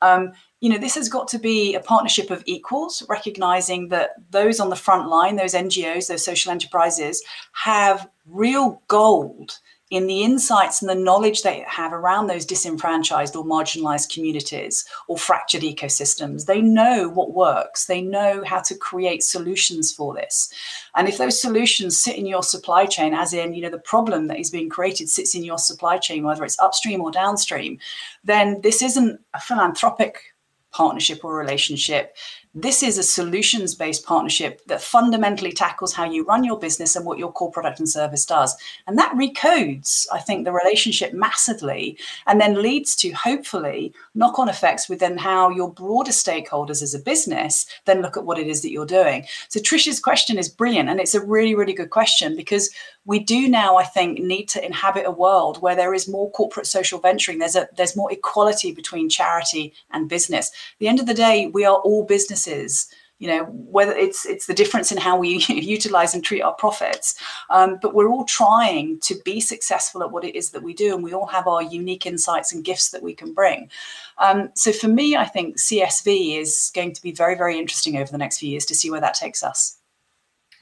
Um, you know, this has got to be a partnership of equals, recognizing that those on the front line, those NGOs, those social enterprises, have real gold in the insights and the knowledge they have around those disenfranchised or marginalized communities or fractured ecosystems. They know what works, they know how to create solutions for this. And if those solutions sit in your supply chain, as in, you know, the problem that is being created sits in your supply chain, whether it's upstream or downstream, then this isn't a philanthropic partnership or relationship. This is a solutions based partnership that fundamentally tackles how you run your business and what your core product and service does. And that recodes, I think, the relationship massively and then leads to hopefully knock on effects within how your broader stakeholders as a business then look at what it is that you're doing. So, Trish's question is brilliant. And it's a really, really good question because we do now, I think, need to inhabit a world where there is more corporate social venturing. There's a there's more equality between charity and business. At the end of the day, we are all businesses you know whether it's it's the difference in how we *laughs* utilize and treat our profits um, but we're all trying to be successful at what it is that we do and we all have our unique insights and gifts that we can bring um, so for me i think csv is going to be very very interesting over the next few years to see where that takes us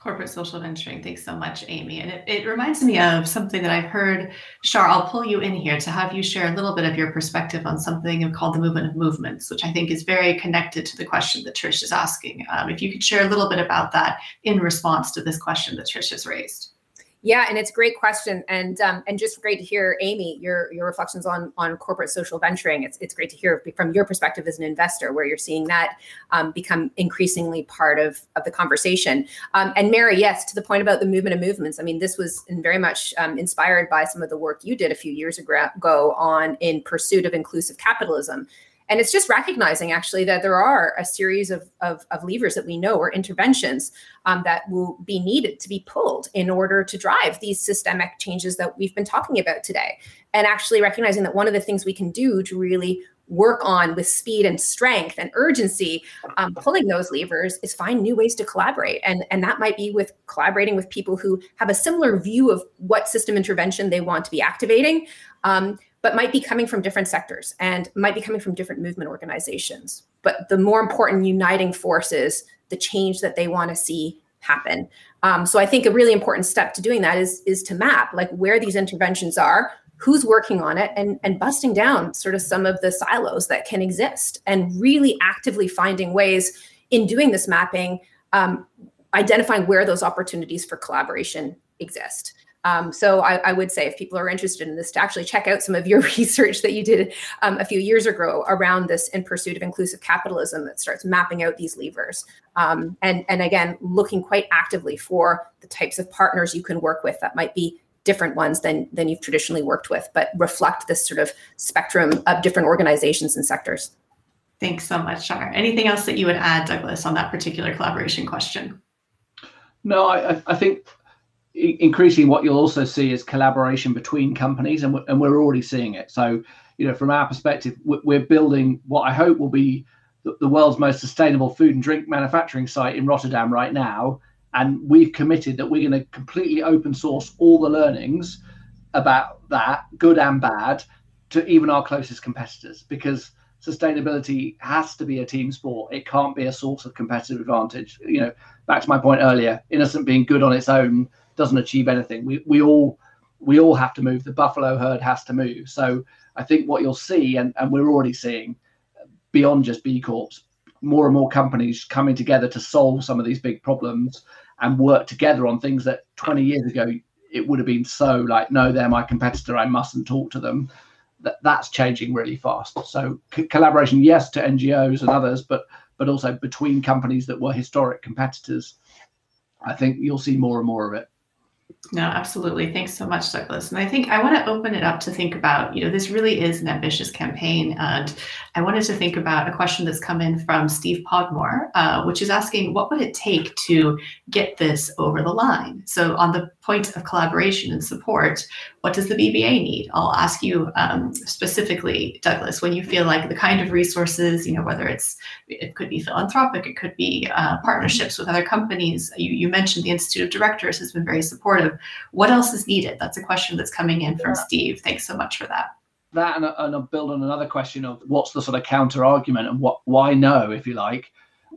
corporate social venturing. Thanks so much, Amy. And it, it reminds me of something that I've heard. Char, I'll pull you in here to have you share a little bit of your perspective on something called the movement of movements, which I think is very connected to the question that Trish is asking. Um, if you could share a little bit about that in response to this question that Trish has raised. Yeah, and it's a great question, and um, and just great to hear, Amy, your your reflections on on corporate social venturing. It's it's great to hear from your perspective as an investor, where you're seeing that um, become increasingly part of of the conversation. Um, and Mary, yes, to the point about the movement of movements. I mean, this was very much um, inspired by some of the work you did a few years ago on in pursuit of inclusive capitalism and it's just recognizing actually that there are a series of, of, of levers that we know or interventions um, that will be needed to be pulled in order to drive these systemic changes that we've been talking about today. And actually recognizing that one of the things we can do to really work on with speed and strength and urgency um, pulling those levers is find new ways to collaborate and and that might be with collaborating with people who have a similar view of what system intervention they want to be activating um, but might be coming from different sectors and might be coming from different movement organizations. But the more important uniting force is the change that they want to see happen. Um, so I think a really important step to doing that is is to map like where these interventions are, who's working on it, and and busting down sort of some of the silos that can exist, and really actively finding ways in doing this mapping, um, identifying where those opportunities for collaboration exist. Um, so I, I, would say if people are interested in this to actually check out some of your *laughs* research that you did um, a few years ago around this in pursuit of inclusive capitalism that starts mapping out these levers. Um, and and again looking quite actively for the types of partners you can work with that might be different ones than than you've traditionally worked with but reflect this sort of spectrum of different organizations and sectors. Thanks so much Char. Anything else that you would add douglas on that particular collaboration question? No i i think increasingly what you'll also see is collaboration between companies and we're, and we're already seeing it. So you know from our perspective we're building what i hope will be the world's most sustainable food and drink manufacturing site in rotterdam right now. And we've committed that we're going to completely open source all the learnings about that good and bad to even our closest competitors because sustainability has to be a team sport. It can't be a source of competitive advantage. You know back to my point earlier innocent being good on its own doesn't achieve anything. We we all we all have to move. The buffalo herd has to move. So I think what you'll see, and, and we're already seeing beyond just B Corps, more and more companies coming together to solve some of these big problems and work together on things that 20 years ago it would have been so like, no, they're my competitor. I mustn't talk to them. That that's changing really fast. So c- collaboration, yes, to NGOs and others, but but also between companies that were historic competitors. I think you'll see more and more of it. No, absolutely. Thanks so much, Douglas. And I think I want to open it up to think about, you know, this really is an ambitious campaign. And I wanted to think about a question that's come in from Steve Podmore, uh, which is asking, what would it take to get this over the line? So, on the point of collaboration and support, what does the BBA need? I'll ask you um, specifically, Douglas, when you feel like the kind of resources, you know, whether it's, it could be philanthropic, it could be uh, partnerships with other companies. You, you mentioned the Institute of Directors has been very supportive. What else is needed? That's a question that's coming in from Steve. Thanks so much for that that and, and I'll build on another question of what's the sort of counter argument and what why no, if you like.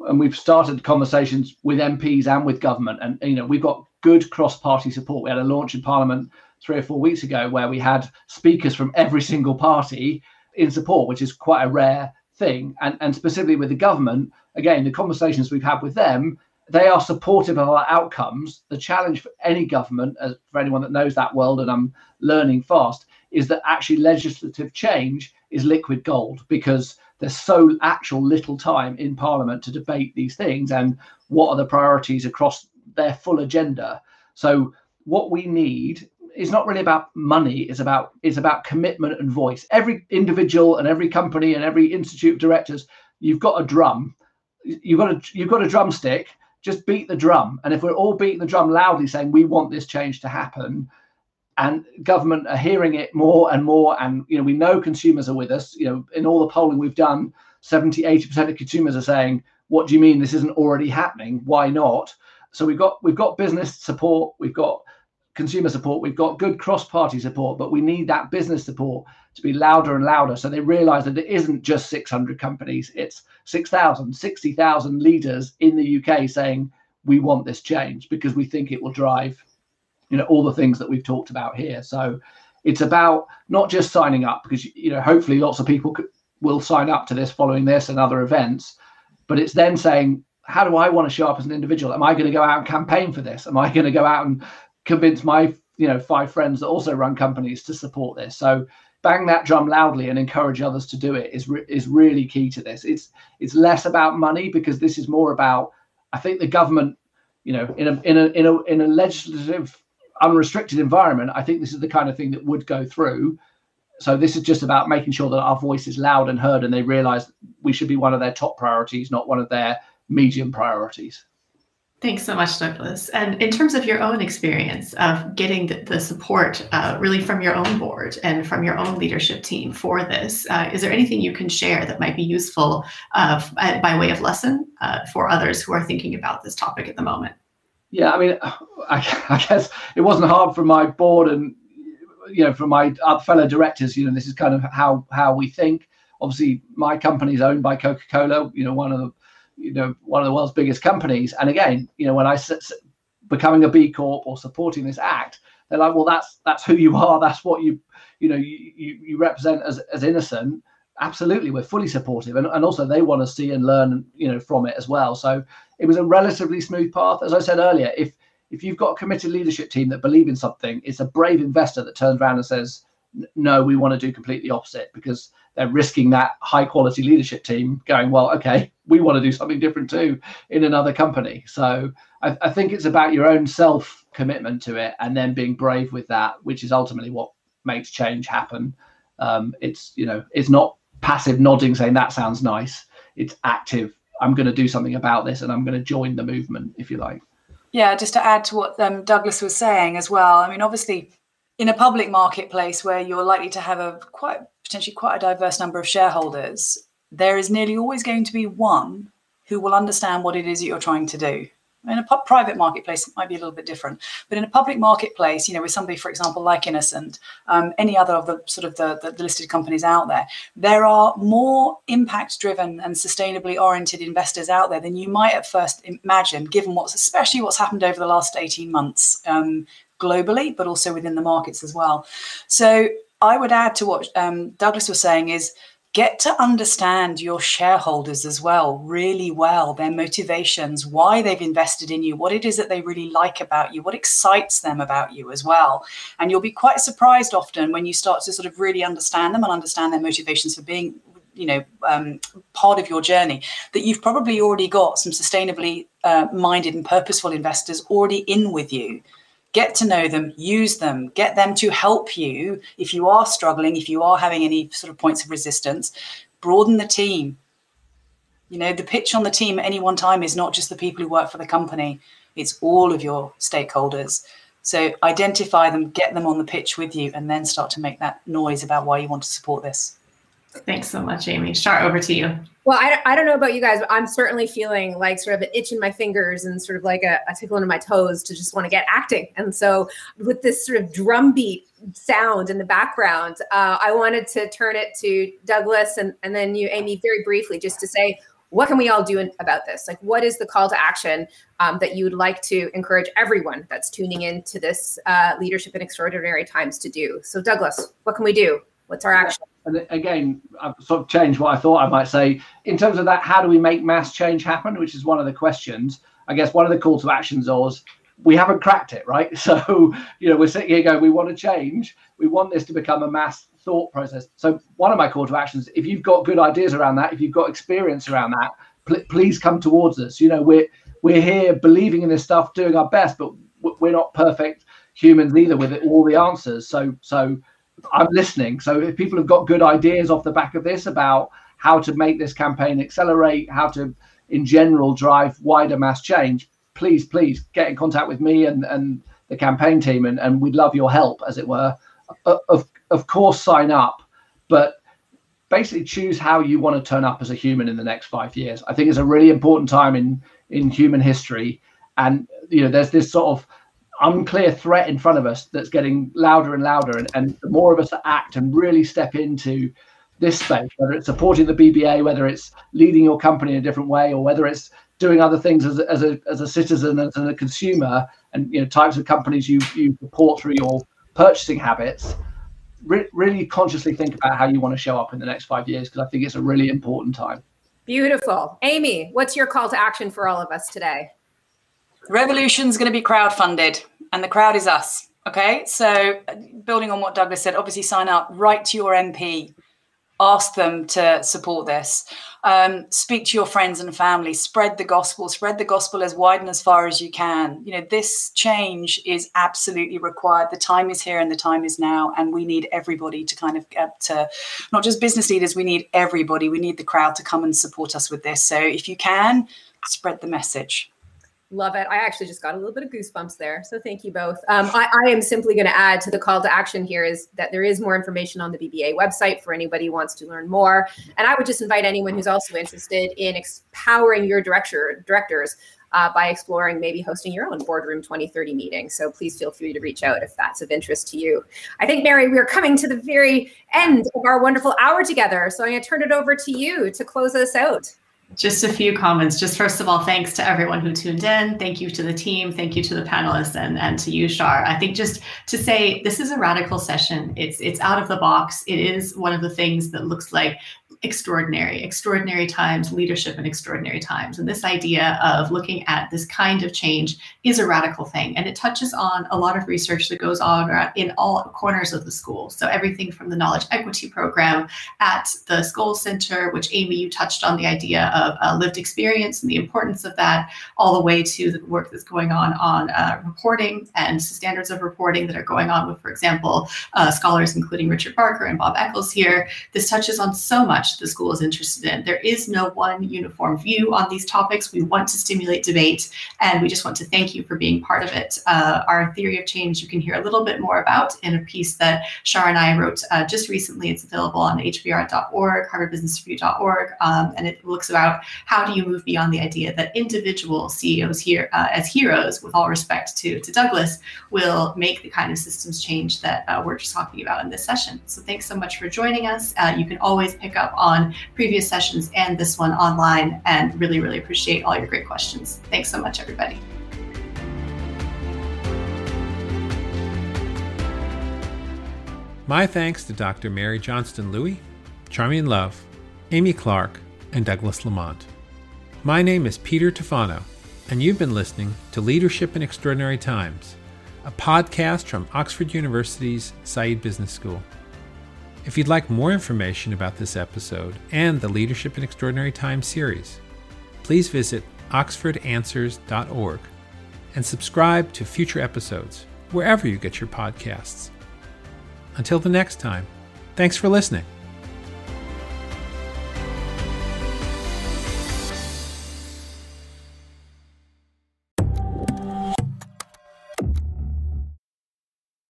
And we've started conversations with MPs and with government, and you know we've got good cross-party support. We had a launch in Parliament three or four weeks ago where we had speakers from every single party in support, which is quite a rare thing. And, and specifically with the government, again, the conversations we've had with them, they are supportive of our outcomes. The challenge for any government, as for anyone that knows that world, and I'm learning fast, is that actually legislative change is liquid gold because there's so actual little time in Parliament to debate these things and what are the priorities across their full agenda. So what we need is not really about money it's about it's about commitment and voice every individual and every company and every institute of directors you've got a drum you've got a you've got a drumstick just beat the drum and if we're all beating the drum loudly saying we want this change to happen and government are hearing it more and more and you know we know consumers are with us you know in all the polling we've done 70 80% of consumers are saying what do you mean this isn't already happening? Why not? So we've got we've got business support, we've got consumer support, we've got good cross-party support, but we need that business support to be louder and louder. So they realize that it isn't just 600 companies, it's 6,000, 60,000 leaders in the UK saying, we want this change because we think it will drive, you know, all the things that we've talked about here. So it's about not just signing up because, you know, hopefully lots of people will sign up to this following this and other events, but it's then saying, how do I want to show up as an individual? Am I going to go out and campaign for this? Am I going to go out and convince my you know five friends that also run companies to support this so bang that drum loudly and encourage others to do it is re- is really key to this it's it's less about money because this is more about i think the government you know in a in a in a, in a legislative unrestricted environment i think this is the kind of thing that would go through so this is just about making sure that our voice is loud and heard and they realize we should be one of their top priorities not one of their medium priorities Thanks so much, Douglas. And in terms of your own experience of getting the, the support uh, really from your own board and from your own leadership team for this, uh, is there anything you can share that might be useful uh, by way of lesson uh, for others who are thinking about this topic at the moment? Yeah, I mean, I, I guess it wasn't hard for my board and you know for my fellow directors. You know, this is kind of how how we think. Obviously, my company is owned by Coca Cola. You know, one of the you know one of the world's biggest companies. And again you know when i said becoming a b corp or supporting this act they're like well that's that's who you are. That's what you you know you you, you represent as, as innocent. Absolutely we're fully supportive. And, and also they want to see and learn you know from it as well. So it was a relatively smooth path. As i said earlier if if you've got a committed leadership team that believe in something it's a brave investor that turns around and says no we want to do completely opposite. Because they're risking that high quality leadership team going well okay we want to do something different too in another company. So I, I think it's about your own self commitment to it and then being brave with that, which is ultimately what makes change happen. Um, it's you know it's not passive nodding saying that sounds nice. It's active. I'm going to do something about this and I'm going to join the movement, if you like. Yeah, just to add to what um, Douglas was saying as well. I mean, obviously, in a public marketplace where you're likely to have a quite potentially quite a diverse number of shareholders, there is nearly always going to be one who will understand what it is that you're trying to do. In a private marketplace, it might be a little bit different, but in a public marketplace, you know, with somebody, for example, like Innocent, um, any other of the sort of the, the, listed companies out there, there are more impact-driven and sustainably oriented investors out there than you might at first imagine, given what's especially what's happened over the last 18 months um, globally, but also within the markets as well. So I would add to what um, Douglas was saying is get to understand your shareholders as well really well their motivations why they've invested in you what it is that they really like about you what excites them about you as well and you'll be quite surprised often when you start to sort of really understand them and understand their motivations for being you know um, part of your journey that you've probably already got some sustainably uh, minded and purposeful investors already in with you get to know them, use them, get them to help you if you are struggling, if you are having any sort of points of resistance, broaden the team. You know, the pitch on the team at any one time is not just the people who work for the company, it's all of your stakeholders. So identify them, get them on the pitch with you, and then start to make that noise about why you want to support this. Thanks so much, Amy. Char, over to you. Well, I, I don't know about you guys, but I'm certainly feeling like sort of an itch in my fingers and sort of like a, a tickle in my toes to just want to get acting. And so, with this sort of drumbeat sound in the background, uh, I wanted to turn it to Douglas and, and then you, Amy, very briefly, just to say, what can we all do in, about this? Like, what is the call to action um, that you would like to encourage everyone that's tuning in to this uh, leadership in extraordinary times to do? So, Douglas, what can we do? What's our action? And again, I've sort of changed what I thought I might say. In terms of that, how do we make mass change happen? Which is one of the questions. I guess one of the call to actions is we haven't cracked it, right? *laughs* So, you know, we're sitting here going, we want to change. We want this to become a mass thought process. So, one of my call to actions, if you've got good ideas around that, if you've got experience around that, pl- please come towards us. You know, we're we're here believing in this stuff, doing our best, but we're not perfect humans either with it, all the answers. So, so I'm listening. So if people have got good ideas off the back of this about how to make this campaign accelerate, how to, in general, drive wider mass change, please, please get in contact with me and, and the campaign team, and, and we'd love your help, as it were. Of, of course, sign up, but basically choose how you want to turn up as a human in the next five years. I think it's a really important time in in human history, and you know, there's this sort of unclear threat in front of us that's getting louder and louder, and, and the more of us that act and really step into this space, whether it's supporting the BBA, whether it's leading your company in a different way, or whether it's doing other things as, as a as a citizen as a consumer, and you know types of companies you you support through your purchasing habits re- really consciously think about how you want to show up in the next five years because I think it's a really important time. Beautiful. Amy, what's your call to action for all of us today? Revolution's going to be crowd-funded, and the crowd is us. Okay, so building on what Douglas said, obviously sign up, write to your MP, ask them to support this. Um, speak to your friends and family spread the gospel spread the gospel as wide and as far as you can. You know this change is absolutely required. The time is here and the time is now and we need everybody to kind of get to not just business leaders we need everybody. We need the crowd to come and support us with this. So if you can spread the message Love it. I actually just got a little bit of goosebumps there. So thank you both. Um, I, I, am simply going to add to the call to action here is that there is more information on the BBA website for anybody who wants to learn more. And I would just invite anyone who's also interested in empowering your director directors uh, by exploring maybe hosting your own boardroom 2030 meeting. So please feel free to reach out if that's of interest to you. I think, Mary, we're coming to the very end of our wonderful hour together. So I'm going to turn it over to you to close us out. Just a few comments. Just first of all, thanks to everyone who tuned in. Thank you to the team. Thank you to the panelists and, and to you, Char. I think just to say this is a radical session. It's it's out of the box. It is one of the things that looks like extraordinary, extraordinary times, leadership in extraordinary times. And this idea of looking at this kind of change is a radical thing. And it touches on a lot of research that goes on in all corners of the school. So everything from the knowledge equity program at the Skoll Center, which Amy, you touched on the idea of uh, lived experience and the importance of that, all the way to the work that's going on on uh, reporting and standards of reporting that are going on with, for example, uh, scholars including Richard Barker and Bob Eccles here. This touches on so much the school is interested in. There is no one uniform view on these topics. We want to stimulate debate, and we just want to thank you for being part of it. Uh, our theory of change you can hear a little bit more about in a piece that Char and I wrote uh, just recently. It's available on hbr.org, harvardbusinessreview.org, um, and it looks about how do you move beyond the idea that individual CEOs here uh, as heroes, with all respect to, to Douglas, will make the kind of systems change that uh, we're just talking about in this session. So thanks so much for joining us. Uh, you can always pick up previous sessions and this one online. And really, really appreciate all your great questions. Thanks so much, everybody. My thanks to Dr. Mary Johnstone-Louis, Charmian Love, Amy Clarke, and Douglas Lamont. My name is Peter Tufano, and you've been listening to Leadership in Extraordinary Times, a podcast from Oxford University's Saïd Business School. If you'd like more information about this episode and the Leadership in Extraordinary Times series, please visit oxfordanswers.org and subscribe to future episodes wherever you get your podcasts. Until the next time, thanks for listening.